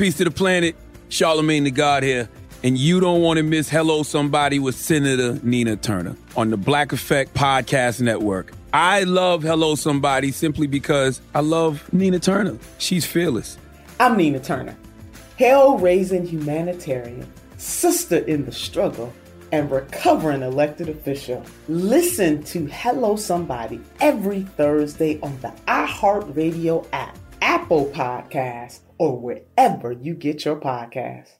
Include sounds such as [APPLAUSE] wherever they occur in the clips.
Peace to the planet. Charlemagne the God here. And you don't want to miss Hello Somebody with Senator Nina Turner on the Black Effect Podcast Network. I love Hello Somebody simply because I love Nina Turner. She's fearless. I'm Nina Turner, hell raising humanitarian, sister in the struggle, and recovering elected official. Listen to Hello Somebody every Thursday on the iHeartRadio app, Apple Podcasts, or wherever you get your podcasts.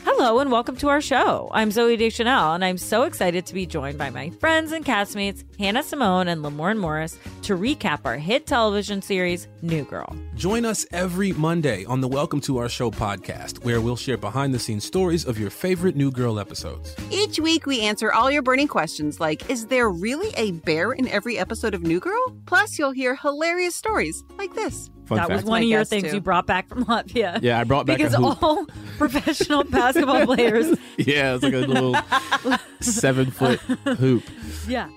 Hello and welcome to our show. I'm Zooey Deschanel, and I'm so excited to be joined by my friends and castmates, Hannah Simone and Lamorne Morris, to recap our hit television series, New Girl. Join us every Monday on the Welcome to Our Show podcast, where we'll share behind the scenes stories of your favorite New Girl episodes. Each week, we answer all your burning questions like Is there really a bear in every episode of New Girl? Plus, you'll hear hilarious stories like this. Fun that fact. was one of your things too. you brought back from Latvia. Yeah, I brought back because all [LAUGHS] professional basketball players. [LAUGHS] Yeah, it's like a little [LAUGHS] seven foot hoop. Yeah.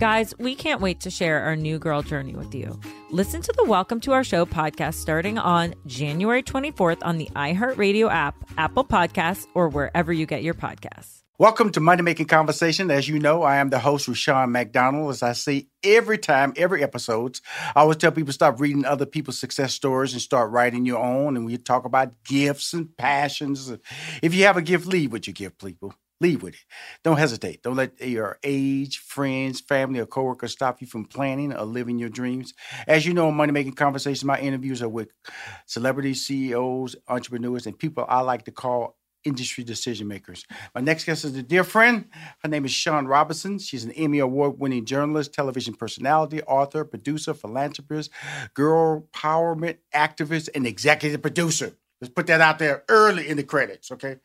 Guys, we can't wait to share our new girl journey with you. Listen to the Welcome to Our Show podcast starting on January 24th on the iHeartRadio app, Apple Podcasts, or wherever you get your podcasts. Welcome to Money Making Conversation. As you know, I am the host, Rushion McDonald. As I say every time, every episode, I always tell people stop reading other people's success stories and start writing your own. And we talk about gifts and passions. If you have a gift, leave with your gift, people. Leave with it. Don't hesitate. Don't let your age, friends, family, or coworkers stop you from planning or living your dreams. As you know, in Money Making Conversations, my interviews are with celebrities, CEOs, entrepreneurs, and people I like to call industry decision makers. My next guest is a dear friend. Her name is Shaun Robinson. She's an Emmy Award winning journalist, television personality, author, producer, philanthropist, girl empowerment activist, and executive producer. Let's put that out there early in the credits, okay?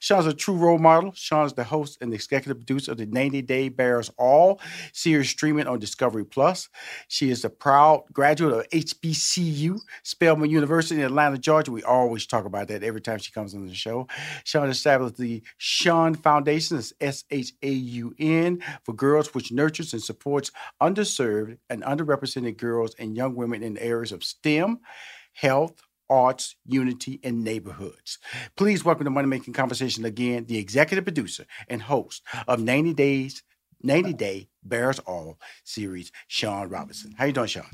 Shaun's a true role model. Shaun's the host and executive producer of the 90 Day Bares All series streaming on Discovery Plus. She is a proud graduate of HBCU, Spelman University in Atlanta, Georgia. We always talk about that every time she comes on the show. Shaun established the Shaun Foundation, S H A U N, for girls, which nurtures and supports underserved and underrepresented girls and young women in areas of STEM, health, arts, unity, and neighborhoods. Please welcome to Money Making Conversation again, the executive producer and host of 90 Days, 90 Day Bares All series, Shaun Robinson. How you doing, Shaun?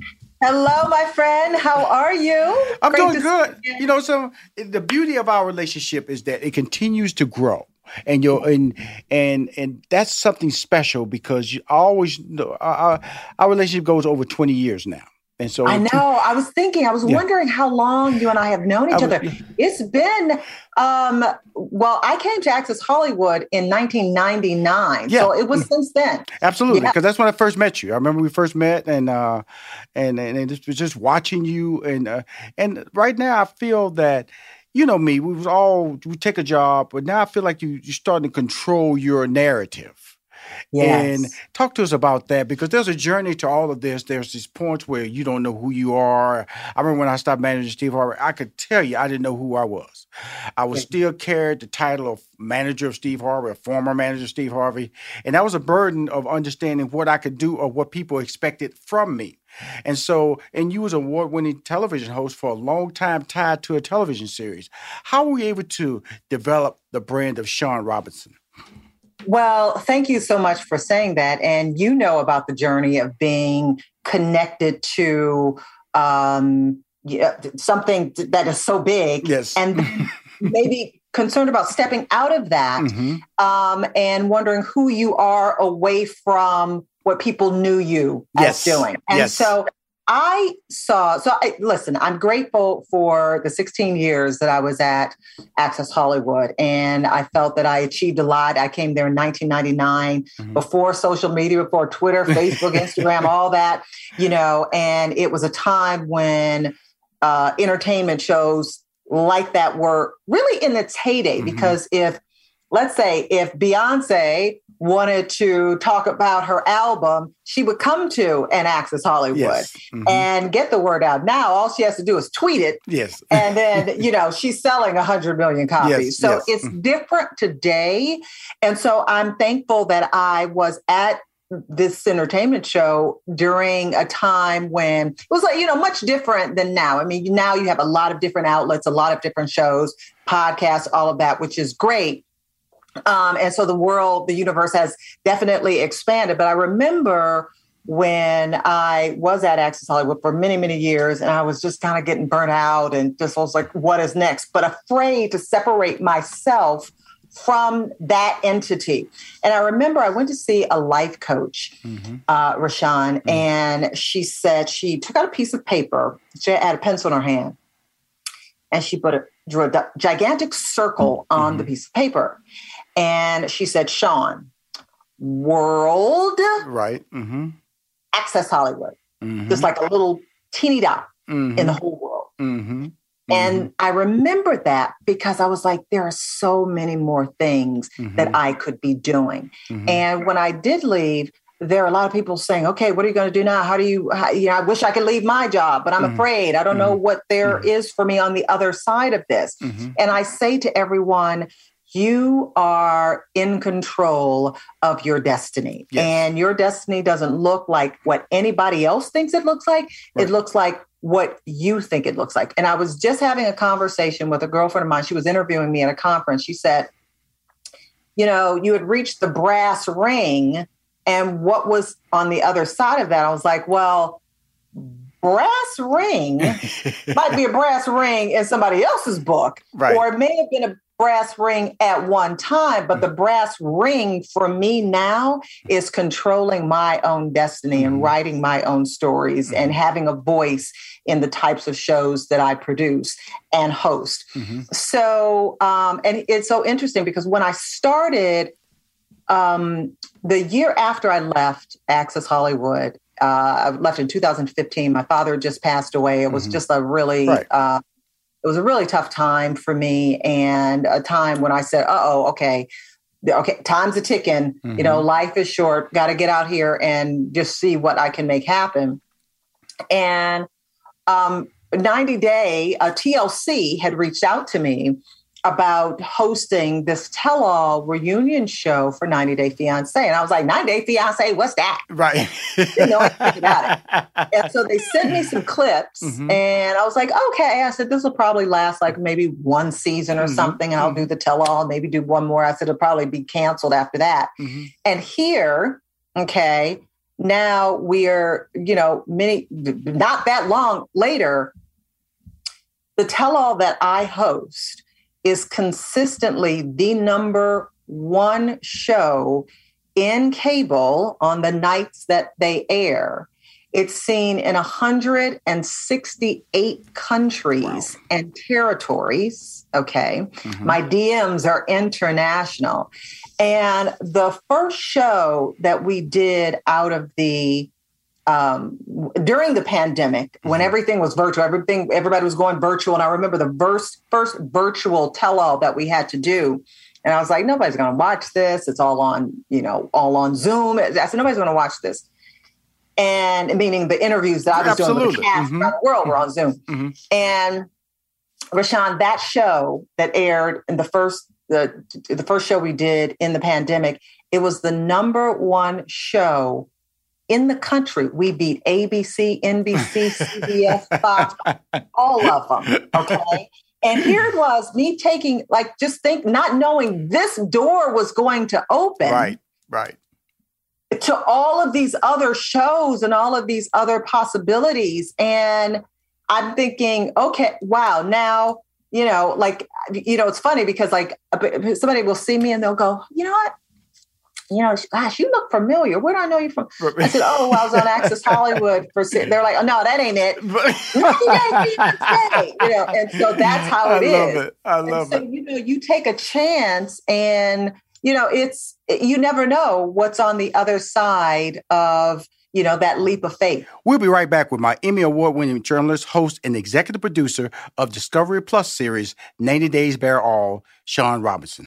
Hello, my friend. How are you? [LAUGHS] I'm Great doing good. You. you know, so the beauty of our relationship is that it continues to grow and you're and and and that's something special because you always our, our relationship goes over 20 years now and so I know. I was thinking. I was yeah. wondering how long you and I have known each was, other. It's been. Um, well, I came to Access Hollywood in 1999, yeah. so it was mm. since then. Absolutely, because yeah. that's when I first met you. I remember we first met, and uh, and and, and it was just watching you, and uh, and right now I feel that you know me. We was all we take a job, but now I feel like you you're starting to control your narrative Yes. And talk to us about that because there's a journey to all of this. There's these points where you don't know who you are. I remember when I stopped managing Steve Harvey, I could tell you I didn't know who I was. I was still carried the title of manager of Steve Harvey, a former manager of Steve Harvey. And that was a burden of understanding what I could do or what people expected from me. And so, and you was an award-winning television host for a long time tied to a television series. How were you able to develop the brand of Shaun Robinson? Well, thank you so much for saying that. And you know about the journey of being connected to um, something that is so big. Yes. And [LAUGHS] maybe concerned about stepping out of that mm-hmm. um, and wondering who you are away from what people knew you yes. as doing. And yes. so I saw, so I, listen, I'm grateful for the 16 years that I was at Access Hollywood. And I felt that I achieved a lot. I came there in 1999 mm-hmm. before social media, before Twitter, [LAUGHS] Facebook, Instagram, all that, you know, and it was a time when uh, entertainment shows like that were really in its heyday. Mm-hmm. Because if, let's say, if Beyonce wanted to talk about her album, she would come to an Access Hollywood yes. mm-hmm. and get the word out. Now all she has to do is tweet it. Yes. and then, [LAUGHS] you know, she's selling a hundred million copies. Yes, so yes. it's mm-hmm. different today. And so I'm thankful that I was at this entertainment show during a time when it was like, you know, much different than now. I mean, now you have a lot of different outlets, a lot of different shows, podcasts, all of that, which is great. Um, and so the world, the universe has definitely expanded. But I remember when I was at Access Hollywood for many, many years, and I was just kind of getting burnt out and just was like, what is next? But afraid to separate myself from that entity. And I remember I went to see a life coach, mm-hmm. uh, Rashawn, mm-hmm. and she said she took out a piece of paper, she had a pencil in her hand, and she put a drew a gigantic circle on mm-hmm. the piece of paper. And she said, Shaun, world. Right. Mm-hmm. Access Hollywood. Mm-hmm. Just like a little teeny dot mm-hmm. in the whole world. Mm-hmm. And mm-hmm. I remember that because I was like, there are so many more things that mm-hmm. I could be doing. And when I did leave, there are a lot of people saying, okay, what are you going to do now? How do you, how, you know, I wish I could leave my job, but I'm mm-hmm. afraid. I don't mm-hmm. know what there mm-hmm. is for me on the other side of this. And I say to everyone, you are in control of your destiny. Yes. And your destiny doesn't look like what anybody else thinks it looks like. Right. It looks like what you think it looks like. And I was just having a conversation with a girlfriend of mine. She was interviewing me at a conference. She said, You know, you had reached the brass ring. And what was on the other side of that? I was like, Well, brass ring [LAUGHS] might be a brass ring in somebody else's book, right. or it may have been a brass ring at one time, but the mm. brass ring for me now is controlling my own destiny and mm. writing my own stories and mm-hmm. having a voice in the types of shows that I produce and host. Mm-hmm. So, um, and it's so interesting because when I started, um, the year after I left Access Hollywood, uh, I left in 2015. My father just passed away. It was mm-hmm. just a really right. uh, it was a really tough time for me and a time when I said, uh oh, okay, okay, time's a ticking. Mm-hmm. You know, mm-hmm. life is short. Got to get out here and just see what I can make happen. And um, 90 Day, uh, TLC had reached out to me about hosting this tell all reunion show for 90 Day Fiance. And I was like, 90 Day Fiance, what's that? Right. Didn't know anything about it. [LAUGHS] And so they sent me some clips mm-hmm. and I was like, okay. I said, this will probably last like maybe one season or mm-hmm. something. And I'll do the tell all, maybe do one more. I said, it'll probably be canceled after that. Mm-hmm. And here, okay, now we're, you know, many, not that long later, the tell all that I host is consistently the number one show in cable on the nights that they air. It's seen in 168 countries wow. and territories. Okay. Mm-hmm. My DMs are international. And the first show that we did out of the um, during the pandemic, when mm-hmm. everything was virtual, everything everybody was going virtual, and I remember the first first virtual tell all that we had to do, and I was like, nobody's going to watch this. It's all on you know all on Zoom. I said nobody's going to watch this, and meaning the interviews that I was Absolutely. doing with the cast mm-hmm. around the world were on Zoom, mm-hmm. and Rushion, that show that aired in the first the the first show we did in the pandemic, it was the number one show in the country. We beat ABC, NBC, CBS, Fox, [LAUGHS] all of them. Okay. And here it was, me taking, like, just think, not knowing this door was going to open. Right, right. To all of these other shows and all of these other possibilities. And I'm thinking, okay, wow, now, you know, like, you know, it's funny because, like, somebody will see me and they'll go, you know what? You know, gosh, you look familiar. Where do I know you from? I said, oh, I was on Access Hollywood for. They're like, oh no, that ain't it. [LAUGHS] [LAUGHS] you know, and so that's how it I is. Love it. I love so, it. You know, you take a chance, and you know, it's you never know what's on the other side of you know that leap of faith. We'll be right back with my Emmy Award-winning journalist, host, and executive producer of Discovery Plus series 90 Days Bare All, Shaun Robinson.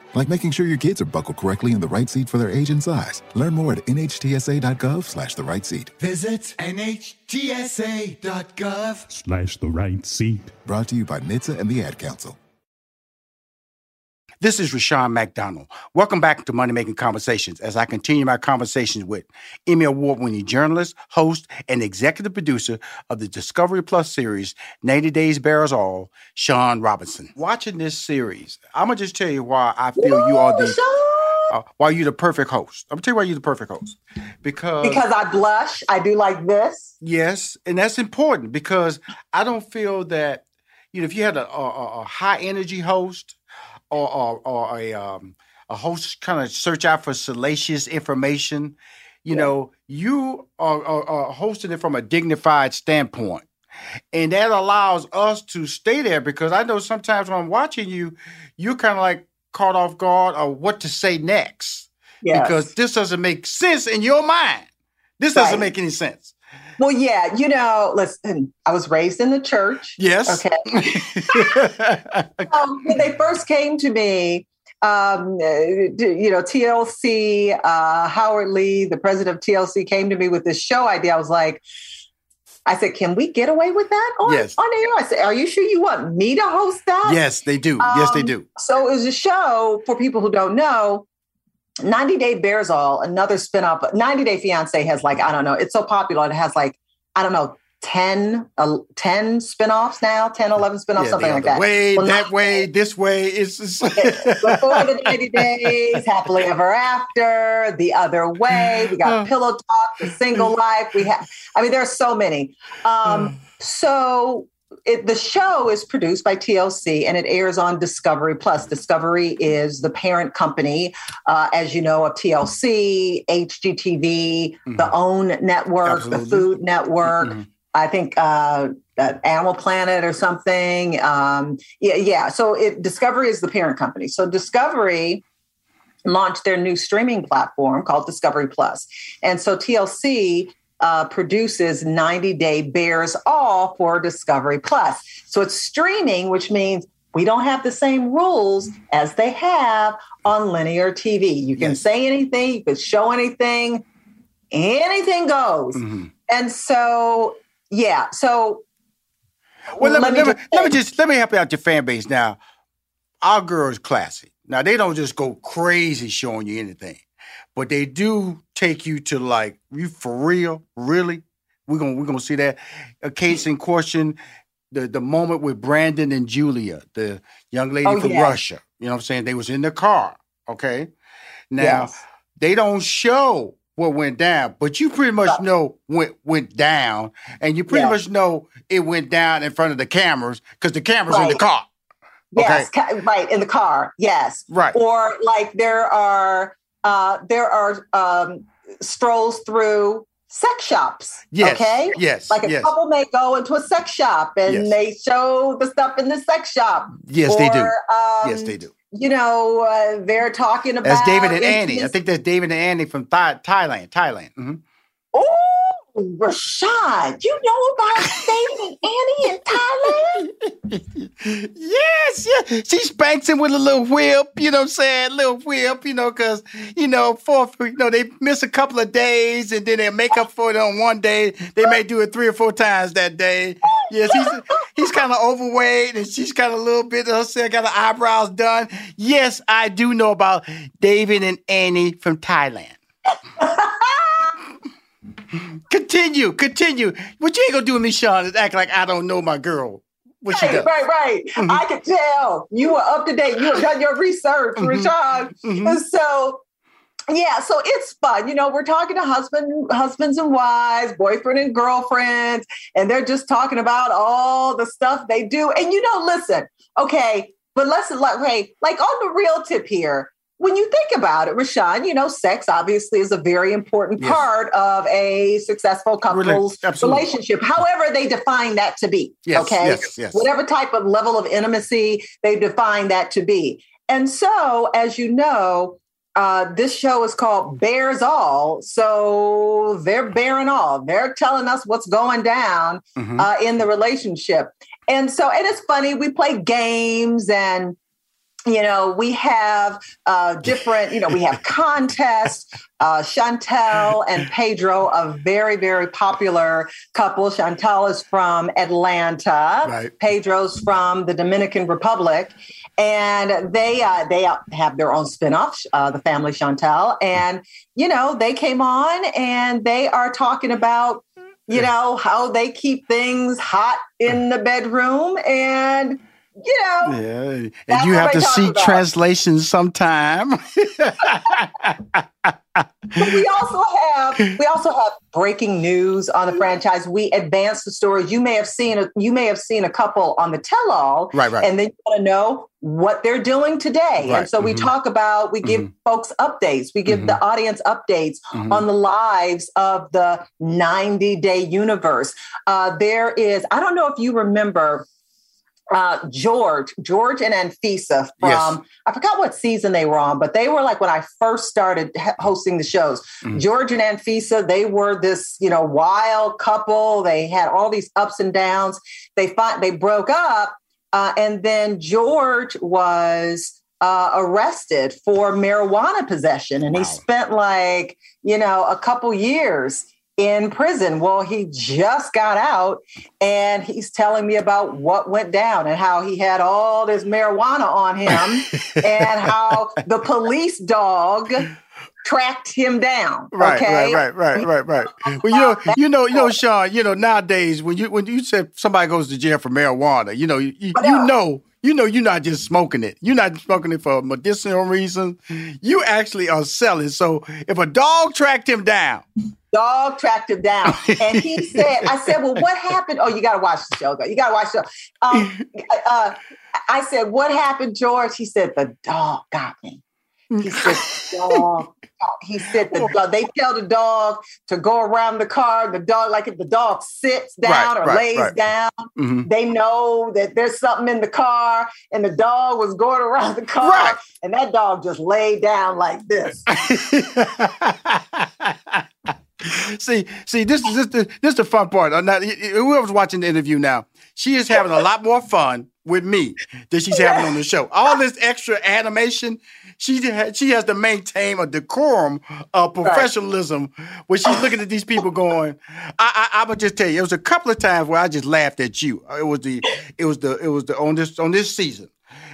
like making sure your kids are buckled correctly in the right seat for their age and size. Learn more at nhtsa.gov slash the right seat. Visit nhtsa.gov slash the right seat. Brought to you by NHTSA and the Ad Council. This is Rushion McDonald. Welcome back to Money Making Conversations as I continue my conversations with Emmy Award winning journalist, host, and executive producer of the Discovery Plus series, 90 Days Bares All, Shaun Robinson. Watching this series, I'm going to just tell you why I feel you are the. Uh, why you're the perfect host. I'm gonna tell you why you're the perfect host. Because because I blush, I do like this. Yes, and that's important because I don't feel that you know if you had a, a, a high energy host or, or, or a um, a host kind of search out for salacious information. You yeah. know, you are, are, are hosting it from a dignified standpoint. And that allows us to stay there because I know sometimes when I'm watching you, you're kind of like caught off guard or what to say next. Yes. Because this doesn't make sense in your mind. This doesn't make any sense. Well, yeah, you know, listen, I was raised in the church. Yes. Okay. [LAUGHS] um, when they first came to me, um, you know, TLC, uh, Howard Lee, the president of TLC, came to me with this show idea. I was like, I said, "Can we get away with that on, yes. on air?" I said, "Are you sure you want me to host that?" Yes, they do. Um, yes, they um, do. So it was a show for people who don't know. 90 Day Bares All, another spinoff. 90 Day Fiance has like, I don't know, it's so popular. It has like, I don't know, 10, uh, 10 spinoffs now, 10, 11 spinoffs, yeah, something like that. Way, well, that way, this way. It's just... [LAUGHS] before the 90 days, happily ever after, the other way. We got pillow talk, the single life. We have, I mean, there are so many. Um, so it, the show is produced by TLC and it airs on Discovery Plus. Discovery is the parent company, uh, as you know, of TLC, HGTV, mm-hmm. the OWN network, Absolutely. the Food Network. Mm-hmm. I think uh, uh, Animal Planet or something. Um, yeah, yeah. So it, Discovery is the parent company. So Discovery launched their new streaming platform called Discovery Plus, and so TLC uh, produces 90 Day Bares All for Discovery Plus. So it's streaming, which means we don't have the same rules as they have on linear TV. You can yes. say anything, you can show anything, anything goes. Mm-hmm. And so, yeah, so. Well, let, let, me, let, me, let me just let me help you out your fan base now. Our girls classy. Now they don't just go crazy showing you anything but they do take you to like you for real, really. We're gonna we're gonna see that. A case in question, the the moment with Brandon and Julia, the young lady oh, from yeah. Russia. You know what I'm saying? They was in the car. Okay. Now yes. they don't show what went down, but you pretty much know went went down, and you pretty much know it went down in front of the cameras because the cameras right. in the car. Yes, okay. right in the car. Yes, right. Or like there are uh, there are um, strolls through sex shops. Yes, okay. Yes. Like a yes. couple may go into a sex shop and yes. they show the stuff in the sex shop. Yes, or, they do. Um, yes, they do. You know, uh, they're talking about. That's David and Annie. I think that's David and Annie from Th- Thailand. Thailand. Mm-hmm. Oh, Rashad, you know about David and Annie in Thailand? [LAUGHS] yes, yeah. She spanks him with a little whip, you know what I'm saying? Little whip, you know, because, you know, for, you know, they miss a couple of days and then they make up for it on one day. They may do it three or four times that day. Yes, he's he's kind of overweight and she's kind of a little bit of herself, got her eyebrows done. Yes, I do know about David and Annie from Thailand. [LAUGHS] Continue, continue. What you ain't gonna do with me, Shaun, is act like I don't know my girl. What right, right, right. Mm-hmm. I could tell you were up to date. You have done your research, mm-hmm. Rushion. Mm-hmm. And so yeah, so it's fun. You know, we're talking to husband, husbands and wives, boyfriend and girlfriends, and they're just talking about all the stuff they do. And you know, listen, okay, but let's like, hey, like on the real tip here, when you think about it, Rushion, you know, sex obviously is a very important yes. part of a successful couple's relationship, however they define that to be. Yes, okay. Yes, yes. Whatever type of level of intimacy they define that to be. And so, as you know, uh, this show is called Bares All. So they're bearing all. They're telling us what's going down mm-hmm. uh, in the relationship. And so, and it's funny, we play games and you know, we have uh, different, you know, we have contests. Uh, Chantel and Pedro, a very, very popular couple. Chantel is from Atlanta. Right. Pedro's from the Dominican Republic. and they uh, they have their own spinoff, uh, the Family Chantel, and you know they came on and they are talking about you know how they keep things hot in the bedroom and you know yeah and you have to see translations sometime [LAUGHS] but we also have we also have breaking news on the franchise. We advance the stories. You may have seen a, you may have seen a couple on the tell all, right, right, and then you want to know what they're doing today. Right. And so we mm-hmm. talk about we give mm-hmm. folks updates. We give mm-hmm. the audience updates mm-hmm. on the lives of the 90 day universe. Uh, there is I don't know if you remember uh, George, George and Anfisa from yes. I forgot what season they were on, but they were like when I first started hosting the shows. Mm-hmm. George and Anfisa, they were this you know wild couple. They had all these ups and downs. They find they broke up, uh, and then George was. Uh, arrested for marijuana possession, and wow. he spent like you know a couple years in prison. Well, he just got out and he's telling me about what went down and how he had all this marijuana on him [LAUGHS] and how the police dog tracked him down. Right, okay? right, right, right, right, right. Well, you know, [LAUGHS] you know, you know, Shaun. You know, nowadays when you when you said somebody goes to jail for marijuana, you know, you, you, you know you know you're not just smoking it. You're not smoking it for medicinal reasons. You actually are selling. So if a dog tracked him down, dog tracked him down, and he [LAUGHS] said, "I said, well, what happened? Oh, you got to watch the show. Though. You got to watch the show." Um, uh, I said, "What happened, George?" He said, "The dog got me." He said, "Dog." He said the dog, they tell the dog to go around the car. The dog, like if the dog sits down right, or right, lays right. down, mm-hmm. they know that there's something in the car, and the dog was going around the car, and that dog just laid down like this. [LAUGHS] see, see, this is this, this, this is the fun part. Now, whoever's watching the interview now, she is having a lot more fun with me that she's having on the show. All this extra animation, she she has to maintain a decorum of professionalism when she's looking at these people going. I, I, I would just tell you, it was a couple of times where I just laughed at you. It was the it was the it was the on this on this season.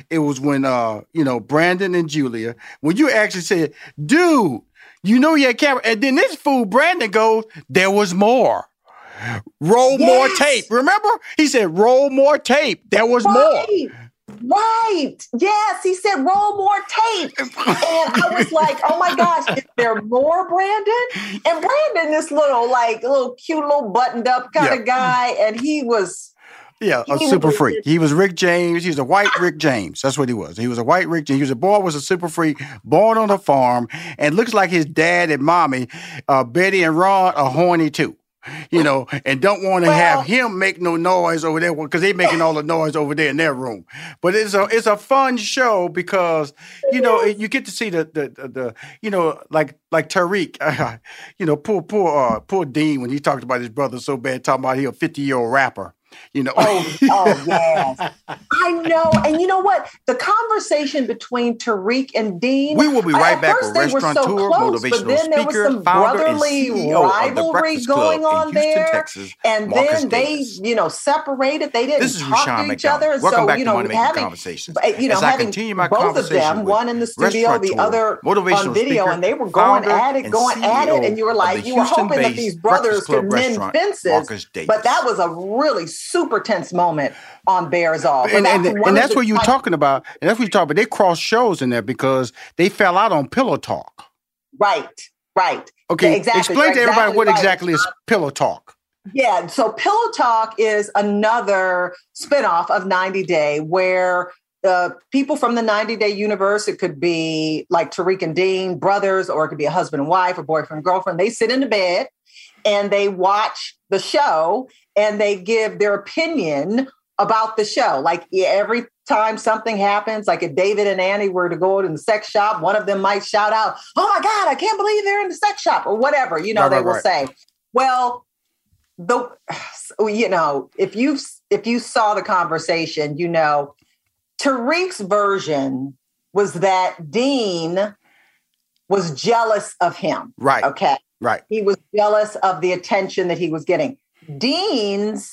It was when uh you know Brandon and Julia when you actually said, "Dude, you know you had camera," and then this fool Brandon goes, "There was more." Roll yes. more tape. Remember? He said, roll more tape. There was right. more. Right. Yes. He said, roll more tape. [LAUGHS] and I was like, oh my gosh, is there more Brandon? And Brandon, this little, like, little cute, little buttoned up kind yeah. of guy. And he was. Yeah, a super freak. He was Rick James. He was a white Rick James. That's what he was. He was a white Rick James. He was a boy, was a super freak, born on a farm, and looks like his dad and mommy, uh, Betty and Ron, are horny too you know, and don't want to well, have him make no noise over there because they're making all the noise over there in their room. But it's a it's a fun show because you know you get to see the the the, the you know like like Tariq, uh, [LAUGHS] you know, poor poor uh, poor Dean when he talked about his brother so bad, talking about he a fifty year old rapper. You know. oh, oh yes. [LAUGHS] I know. And you know what? The conversation between Tariq and Dean. We will be right back with restaurateur, so close, motivational but then there was some brotherly rivalry going on Houston, there. Texas, and then they, you know, separated. They didn't this is talk Rushion to each McDonald. other. Welcome so, back you know, to having, Conversations. You know, As having both of them, one in the studio, the other on video, and they were going at it, going at it, and you were like, you were hoping that these brothers could mend fences, but that was a really super tense moment on Bears Off. And, and, and, and that's what you're talking about. And that's what you're talking about. They cross shows in there because they fell out on Pillow Talk. Right, right. Okay, exactly. Explain to everybody exactly what right. exactly is Pillow Talk. Yeah, so Pillow Talk is another spinoff of 90 Day where the people from the 90 Day universe, it could be like Tariq and Dean, brothers, or it could be a husband and wife, or boyfriend and girlfriend. They sit in the bed and they watch the show and they give their opinion about the show. Like every time something happens, like if David and Annie were to go in the sex shop, one of them might shout out, "Oh my God, I can't believe they're in the sex shop," or whatever. You know, right, they right, will right. say. Well, the you know, if you if you saw the conversation, you know, Tariq's version was that Dean was jealous of him. Right. Okay. Right. He was jealous of the attention that he was getting. Dean's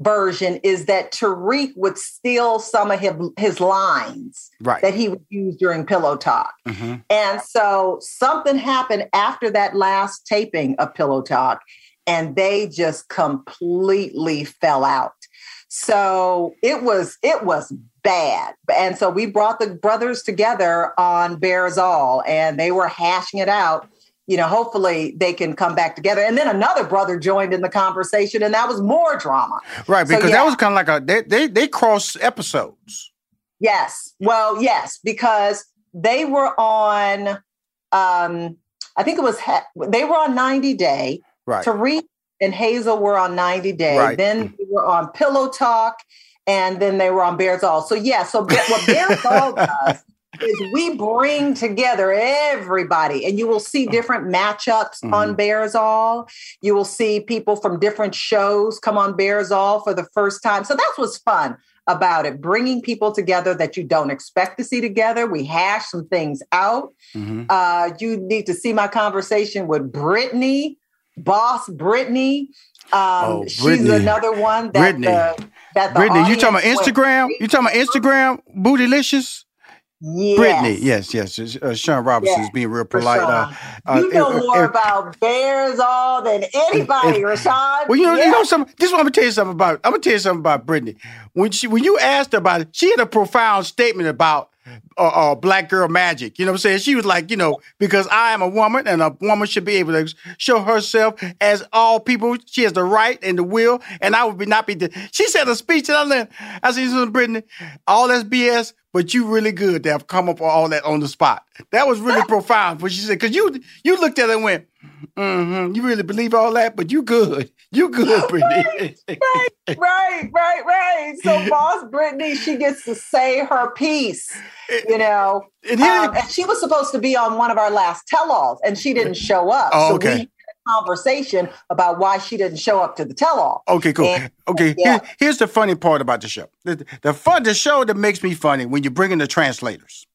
version is that Tariq would steal some of his, his lines Right. that he would use during Pillow Talk. Mm-hmm. And so something happened after that last taping of Pillow Talk, and they just completely fell out. So it was it was bad. And so we brought the brothers together on Bares All, and they were hashing it out. You know, hopefully they can come back together. And then another brother joined in the conversation, and that was more drama. Right, So, because yeah. that was kind of like a they they they cross episodes. Yes. Well, yes, because they were on um I think it was they were on 90 Day. Right. Tariq and Hazel were on 90 Day. Right. Then they were on Pillow Talk and then they were on Bares All. So yeah, so what Bares All [LAUGHS] does is we bring together everybody and you will see different matchups Mm-hmm. on Bares All. You will see people from different shows come on Bares All for the first time. So that's what's fun about it, bringing people together that you don't expect to see together. We hash some things out. Mm-hmm. Uh, you need to see my conversation with Brittany, boss Brittany. Um, Oh, she's another one that Brittany. the that the Brittany, you talking about Instagram? You talking about Instagram? Bootylicious? Yes. Brittany, yes, yes. Uh, Shaun Robinson Yeah, is being real polite. Uh, uh, you know uh, more uh, about Bares all than anybody, Rushion. Well, you know, you know something. This is what I'm gonna tell you something about. I'm gonna tell you something about Brittany. When she, when you asked her about it, she had a profound statement about uh, uh, black girl magic. You know what I'm saying? She was like, you know, because I am a woman and a woman should be able to show herself as all people. She has the right and the will, and I would be not be. The, she said a speech that I learned. I said, "Listen, Brittany, all that's BS." But you really good to have come up with all that on the spot. That was really profound. What she said, because you you looked at it and went, mm-hmm, "You really believe all that?" But you good, you good, Brittany. right, right, right, right. So, boss Brittany, she gets to say her piece, you know. Um, and she was supposed to be on one of our last tell-alls, and she didn't show up. Oh, so okay. we conversation about why she didn't show up to the tell-all. Okay, cool. And- okay, yeah. here- here's the funny part about the show. The, the fun, the show that makes me funny when you bring in the translators.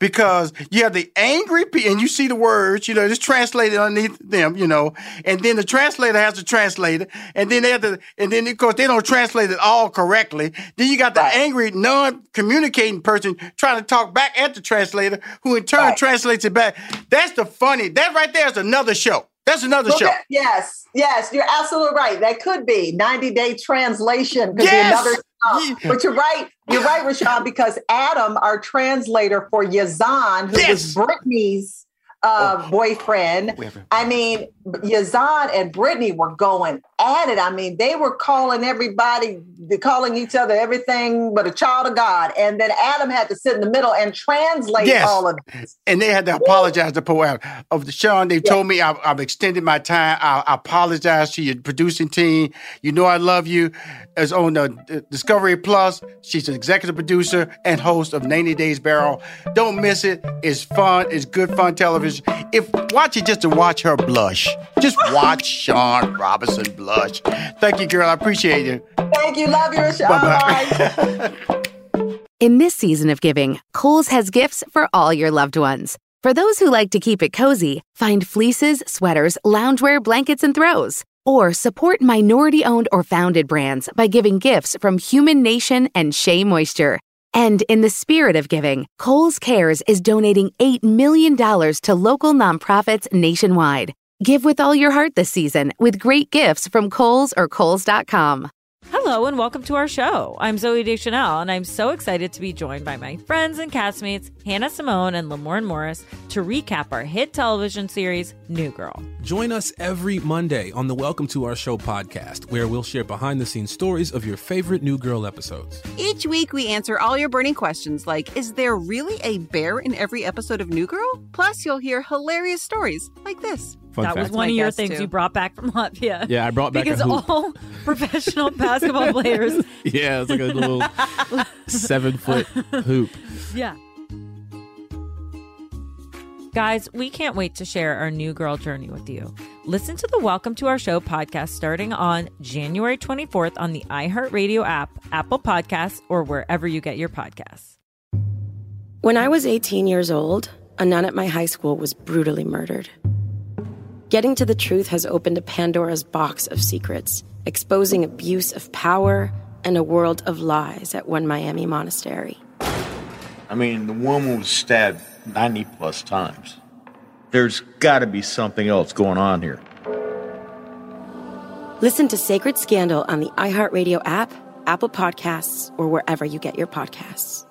Because you have the angry people, and you see the words, you know, it's translated underneath them, you know, and then the translator has to translate it, and then they have to, and then of course they don't translate it all correctly. Then you got the angry, non-communicating person trying to talk back at the translator, who in turn translates it back. That's the funny. That right there is another show. That's another Well, show. that- yes, yes, you're absolutely right. That could be 90 day translation could Yes! be another show. But you're right, you're right, Rushion, because Adam, our translator for Yazan, who was Brittany's uh, boyfriend, I mean, Yazan and Brittany were going at it. I mean, they were calling everybody, calling each other everything but a child of God. And then Adam had to sit in the middle and translate Yes. all of this. And they had to apologize to Poe. Of the Shaun, they told me I've, I've extended my time. I, I apologize to your producing team. You know I love you. As on the Discovery Plus, she's an executive producer and host of 90 Days Barrel. Don't miss it. It's fun. It's good fun television. If watch it just to watch her blush. Just [LAUGHS] watch Shaun Robinson blush. Thank you, girl. I appreciate you. Thank you. Love you, Rushion. Bye-bye. [LAUGHS] In this season of giving, Kohl's has gifts for all your loved ones. For those who like to keep it cozy, find fleeces, sweaters, loungewear, blankets, and throws. Or support minority owned or founded brands by giving gifts from Human Nation and Shea Moisture. And in the spirit of giving, Kohl's Cares is donating $8 million to local nonprofits nationwide. Give with all your heart this season with great gifts from Kohl's or Kohl's.com. Hello and welcome to our show. I'm Zooey Deschanel, and I'm so excited to be joined by my friends and castmates, Hannah Simone and Lamorne Morris, to recap our hit television series, New Girl. Join us every Monday on the Welcome to Our Show podcast, where we'll share behind the scenes stories of your favorite New Girl episodes. Each week, we answer all your burning questions like Is there really a bear in every episode of New Girl? Plus, you'll hear hilarious stories like this. Fun that was one of your things too. you brought back from Latvia. Yeah, I brought back a because hoop. all [LAUGHS] professional basketball players. [LAUGHS] Yeah, it's like a little [LAUGHS] seven foot hoop. Yeah. Guys, we can't wait to share our new girl journey with you. Listen to the Welcome to Our Show podcast starting on January 24th on the iHeartRadio app, Apple Podcasts, or wherever you get your podcasts. When I was 18 years old, a nun at my high school was brutally murdered. Getting to the truth has opened a Pandora's box of secrets, exposing abuse of power and a world of lies at one Miami monastery. I mean, the woman was stabbed 90 plus times. There's got to be something else going on here. Listen to Sacred Scandal on the iHeartRadio app, Apple Podcasts, or wherever you get your podcasts.